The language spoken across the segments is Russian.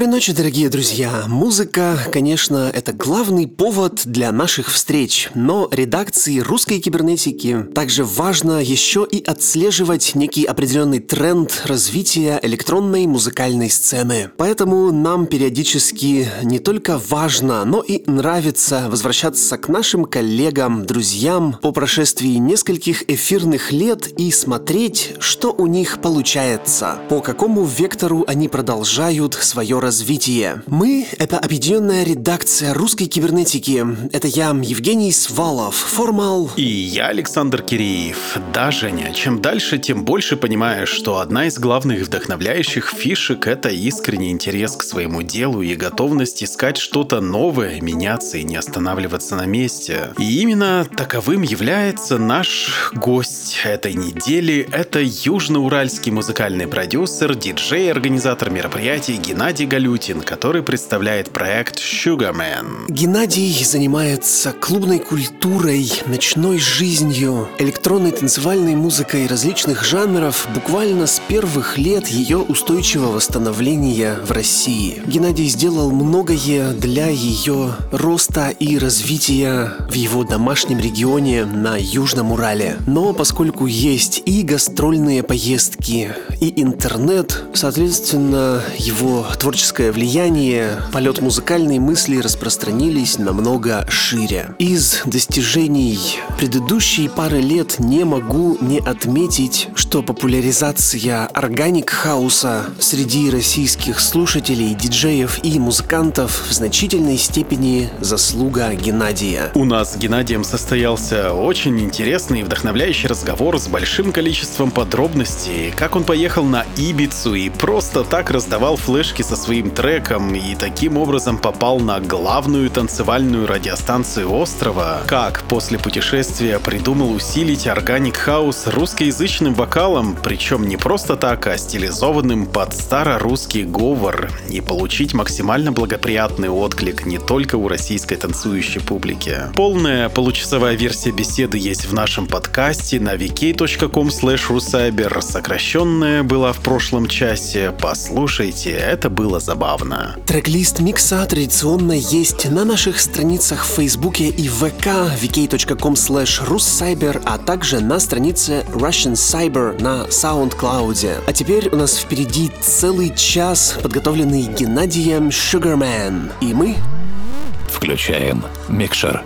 Доброй ночи, дорогие друзья. Музыка, конечно, это главный повод для наших встреч, но редакции русской кибернетики также важно еще и отслеживать некий определенный тренд развития электронной музыкальной сцены. Поэтому нам периодически не только важно, но и нравится возвращаться к нашим коллегам, друзьям по прошествии нескольких эфирных лет и смотреть, что у них получается, по какому вектору они продолжают свое развитие. Мы — это объединенная редакция русской кибернетики. Это я, Евгений Свалов, формал. И я, Александр Киреев. Да, Женя, чем дальше, тем больше понимаешь, что одна из главных вдохновляющих фишек — это искренний интерес к своему делу и готовность искать что-то новое, меняться и не останавливаться на месте. И именно таковым является наш гость этой недели. Это южноуральский музыкальный продюсер, диджей, организатор мероприятий Геннадий Галютин, который представляет проект Sugarman. Геннадий занимается клубной культурой, ночной жизнью, электронной танцевальной музыкой различных жанров буквально с первых лет ее устойчивого становления в России. Геннадий сделал многое для ее роста и развития в его домашнем регионе на Южном Урале. Но поскольку есть и гастрольные поездки, и интернет, соответственно, его творчество творческое влияние, полет музыкальной мысли распространились намного шире. Из достижений предыдущей пары лет не могу не отметить, что популяризация органик хауса среди российских слушателей, диджеев и музыкантов в значительной степени заслуга Геннадия. У нас с Геннадием состоялся очень интересный и вдохновляющий разговор с большим количеством подробностей, как он поехал на Ибицу и просто так раздавал флешки со своим треком и таким образом попал на главную танцевальную радиостанцию острова, как после путешествия придумал усилить organic house русскоязычным вокалом, причем не просто так, а стилизованным под старорусский говор, и получить максимально благоприятный отклик не только у российской танцующей публики. Полная получасовая версия беседы есть в нашем подкасте на vk.com rucyber. Сокращенная была в прошлом часе. Послушайте, это было забавно. Трек-лист микса традиционно есть на наших страницах в Фейсбуке и ВК vk.com russcyber, а также на странице Russian Cyber на SoundCloud. А теперь у нас впереди целый час, подготовленный Геннадием Sugarman. И мы включаем микшер.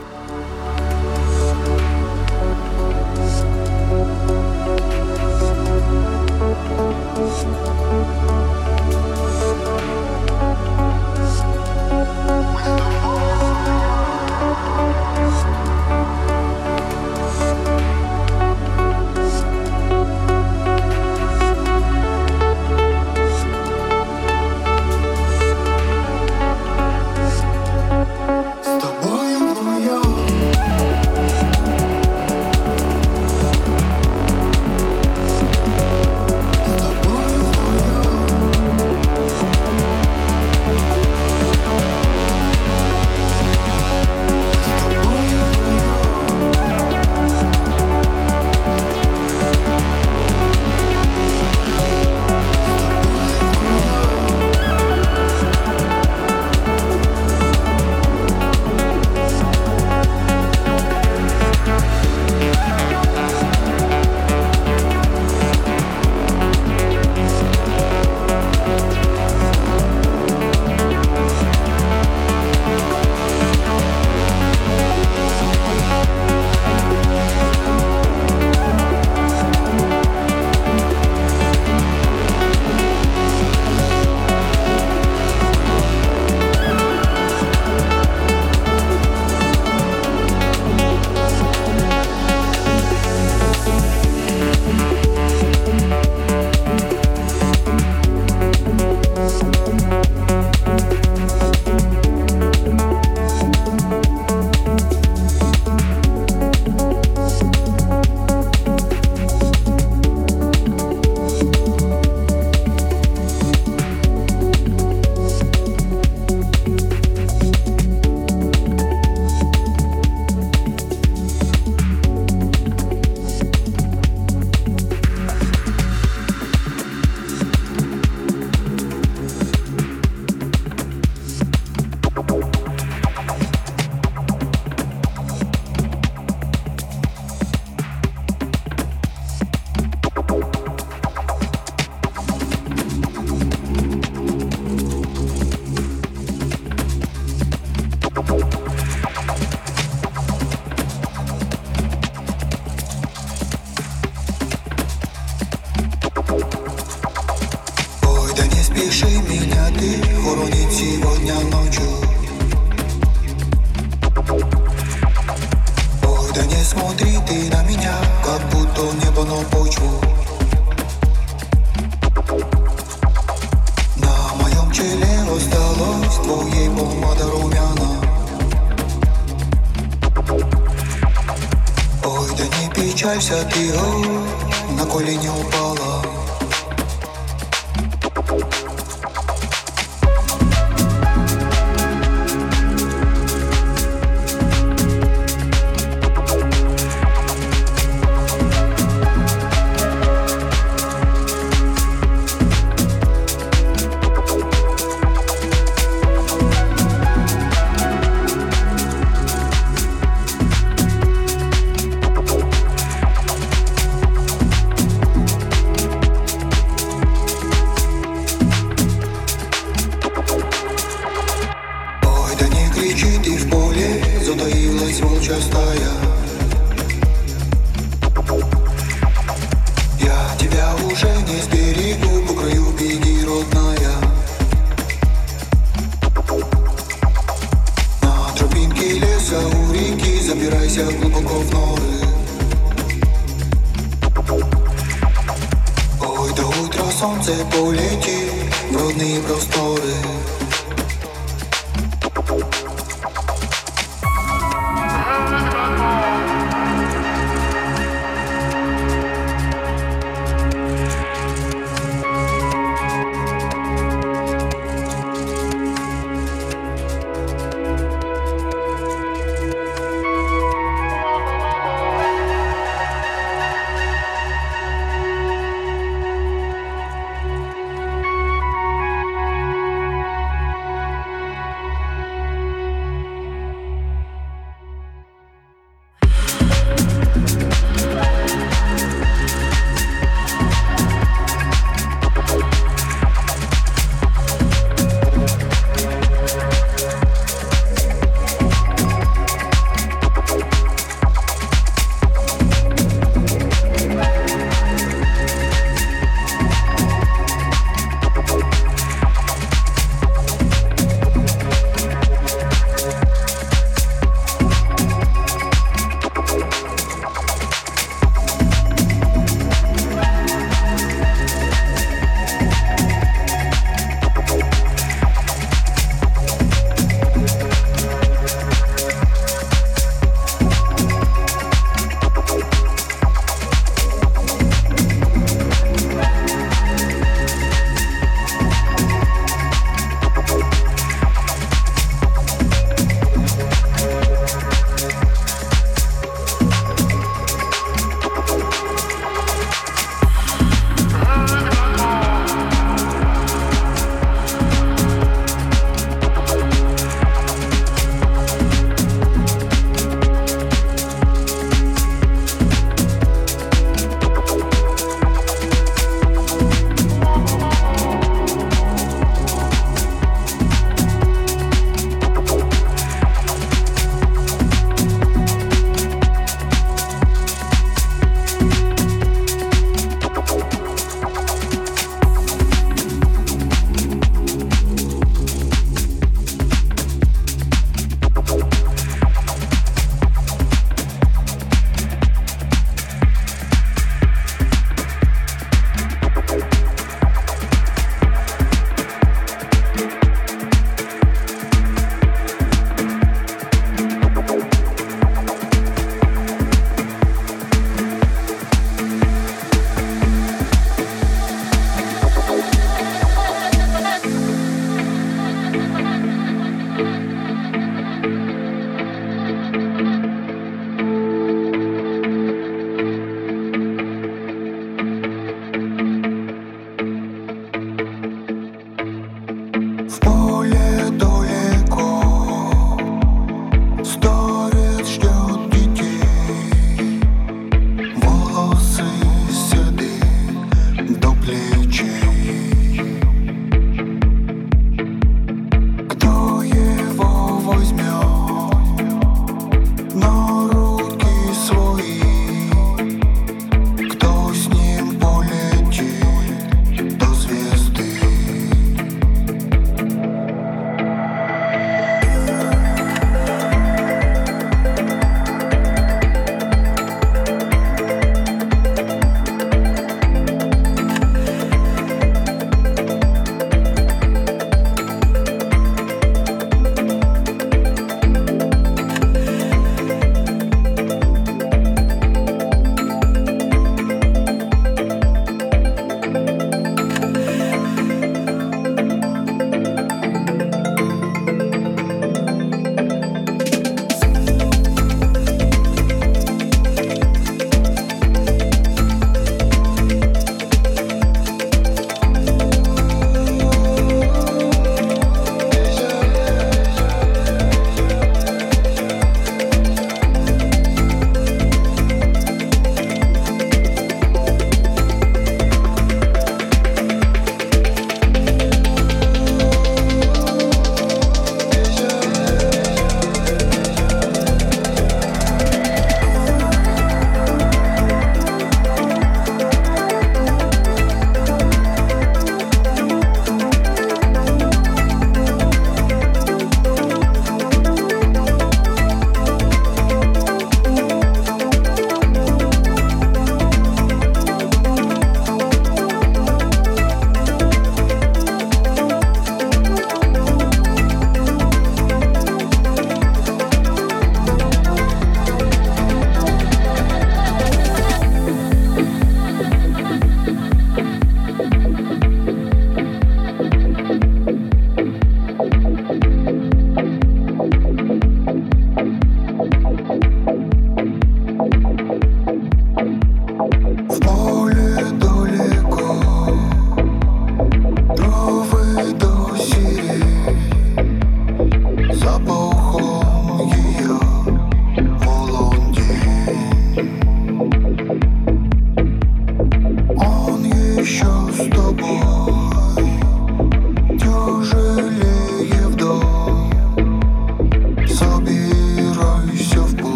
contigo.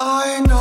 I know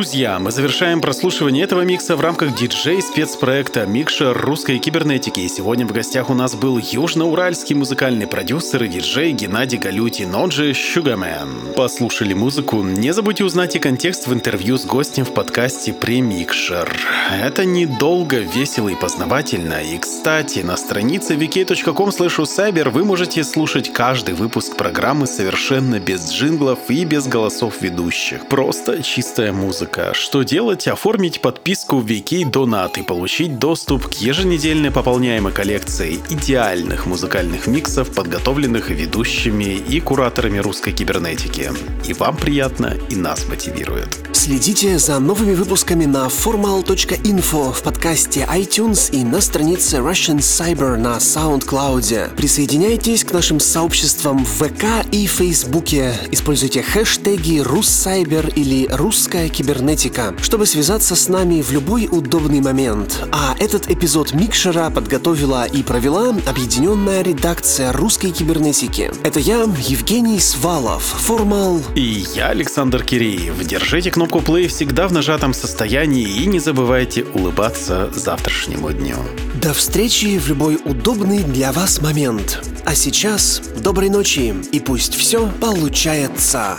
Друзья, мы завершаем прослушивание этого микса в рамках диджей-спецпроекта «Микшер русской кибернетики». И сегодня в гостях у нас был южноуральский музыкальный продюсер и диджей Геннадий Галютин, он же Sugarman. Послушали музыку? Не забудьте узнать и контекст в интервью с гостем в подкасте «Премикшер». Это недолго, весело и познавательно. И, кстати, на странице vk.com cyber вы можете слушать каждый выпуск программы совершенно без джинглов и без голосов ведущих. Просто чистая музыка музыка. Что делать? Оформить подписку в Вики Донат и получить доступ к еженедельной пополняемой коллекции идеальных музыкальных миксов, подготовленных ведущими и кураторами русской кибернетики. И вам приятно, и нас мотивирует. Следите за новыми выпусками на formal.info в подкасте iTunes и на странице Russian Cyber на SoundCloud. Присоединяйтесь к нашим сообществам в ВК и Фейсбуке. Используйте хэштеги «Руссайбер» или «Русская кибернетика», чтобы связаться с нами в любой удобный момент. А этот эпизод Микшера подготовила и провела объединенная редакция русской кибернетики. Это я, Евгений Свалов, Формал. И я, Александр Киреев. Держите кнопку play всегда в нажатом состоянии и не забывайте улыбаться завтрашнему дню. До встречи в любой удобный для вас момент. А сейчас доброй ночи и пусть все получается.